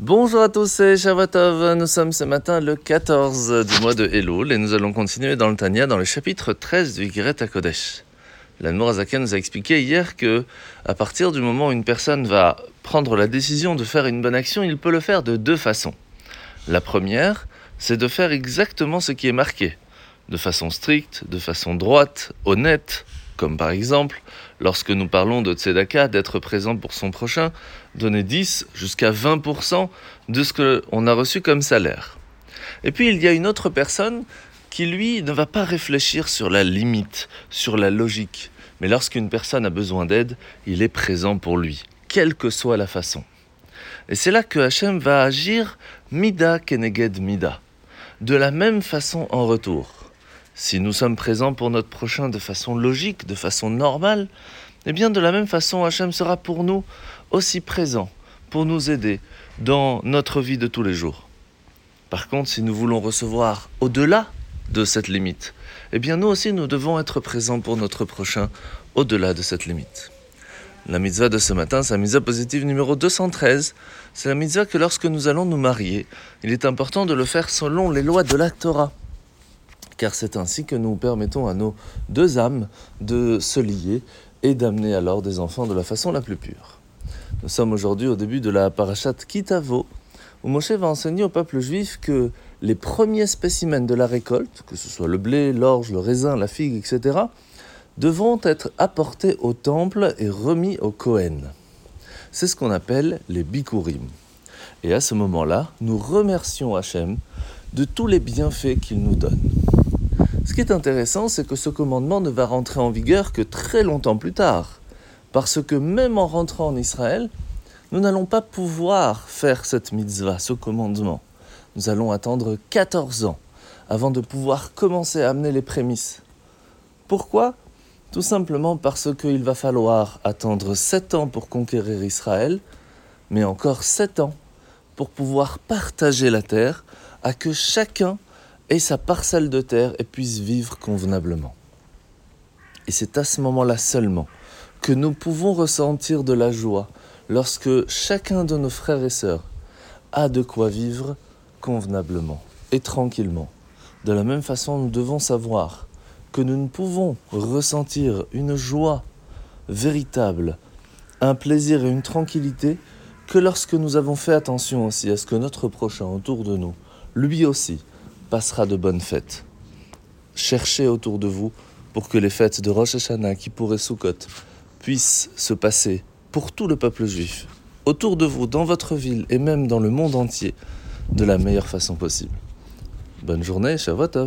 Bonjour à tous, c'est Shavatov. Nous sommes ce matin le 14 du mois de Elul et nous allons continuer dans le Tania dans le chapitre 13 du Yigret HaKodesh. L'Anmour Azaken nous a expliqué hier que, à partir du moment où une personne va prendre la décision de faire une bonne action, il peut le faire de deux façons. La première, c'est de faire exactement ce qui est marqué, de façon stricte, de façon droite, honnête, comme par exemple, lorsque nous parlons de Tzedaka, d'être présent pour son prochain, donner 10 jusqu'à 20% de ce qu'on a reçu comme salaire. Et puis il y a une autre personne qui, lui, ne va pas réfléchir sur la limite, sur la logique. Mais lorsqu'une personne a besoin d'aide, il est présent pour lui, quelle que soit la façon. Et c'est là que Hachem va agir mida keneged mida, de la même façon en retour. Si nous sommes présents pour notre prochain de façon logique, de façon normale, eh bien de la même façon, Hachem sera pour nous aussi présent, pour nous aider dans notre vie de tous les jours. Par contre, si nous voulons recevoir au-delà de cette limite, eh bien nous aussi nous devons être présents pour notre prochain au-delà de cette limite. La mitzvah de ce matin, c'est la mitzvah positive numéro 213. C'est la mitzvah que lorsque nous allons nous marier, il est important de le faire selon les lois de la Torah car c'est ainsi que nous permettons à nos deux âmes de se lier et d'amener alors des enfants de la façon la plus pure. Nous sommes aujourd'hui au début de la parashat Kitavo, où Moshe va enseigner au peuple juif que les premiers spécimens de la récolte, que ce soit le blé, l'orge, le raisin, la figue, etc., devront être apportés au temple et remis au Kohen. C'est ce qu'on appelle les bikurim. Et à ce moment-là, nous remercions Hachem de tous les bienfaits qu'il nous donne. Ce qui est intéressant, c'est que ce commandement ne va rentrer en vigueur que très longtemps plus tard. Parce que même en rentrant en Israël, nous n'allons pas pouvoir faire cette mitzvah, ce commandement. Nous allons attendre 14 ans avant de pouvoir commencer à amener les prémices. Pourquoi? Tout simplement parce qu'il va falloir attendre 7 ans pour conquérir Israël, mais encore 7 ans pour pouvoir partager la terre à que chacun et sa parcelle de terre et puisse vivre convenablement. Et c'est à ce moment-là seulement que nous pouvons ressentir de la joie lorsque chacun de nos frères et sœurs a de quoi vivre convenablement et tranquillement. De la même façon, nous devons savoir que nous ne pouvons ressentir une joie véritable, un plaisir et une tranquillité que lorsque nous avons fait attention aussi à ce que notre prochain autour de nous, lui aussi, passera de bonnes fêtes. Cherchez autour de vous pour que les fêtes de Rosh Hashanah, Kippour et Sukkot puissent se passer pour tout le peuple juif, autour de vous, dans votre ville et même dans le monde entier, de la meilleure façon possible. Bonne journée, Shavuot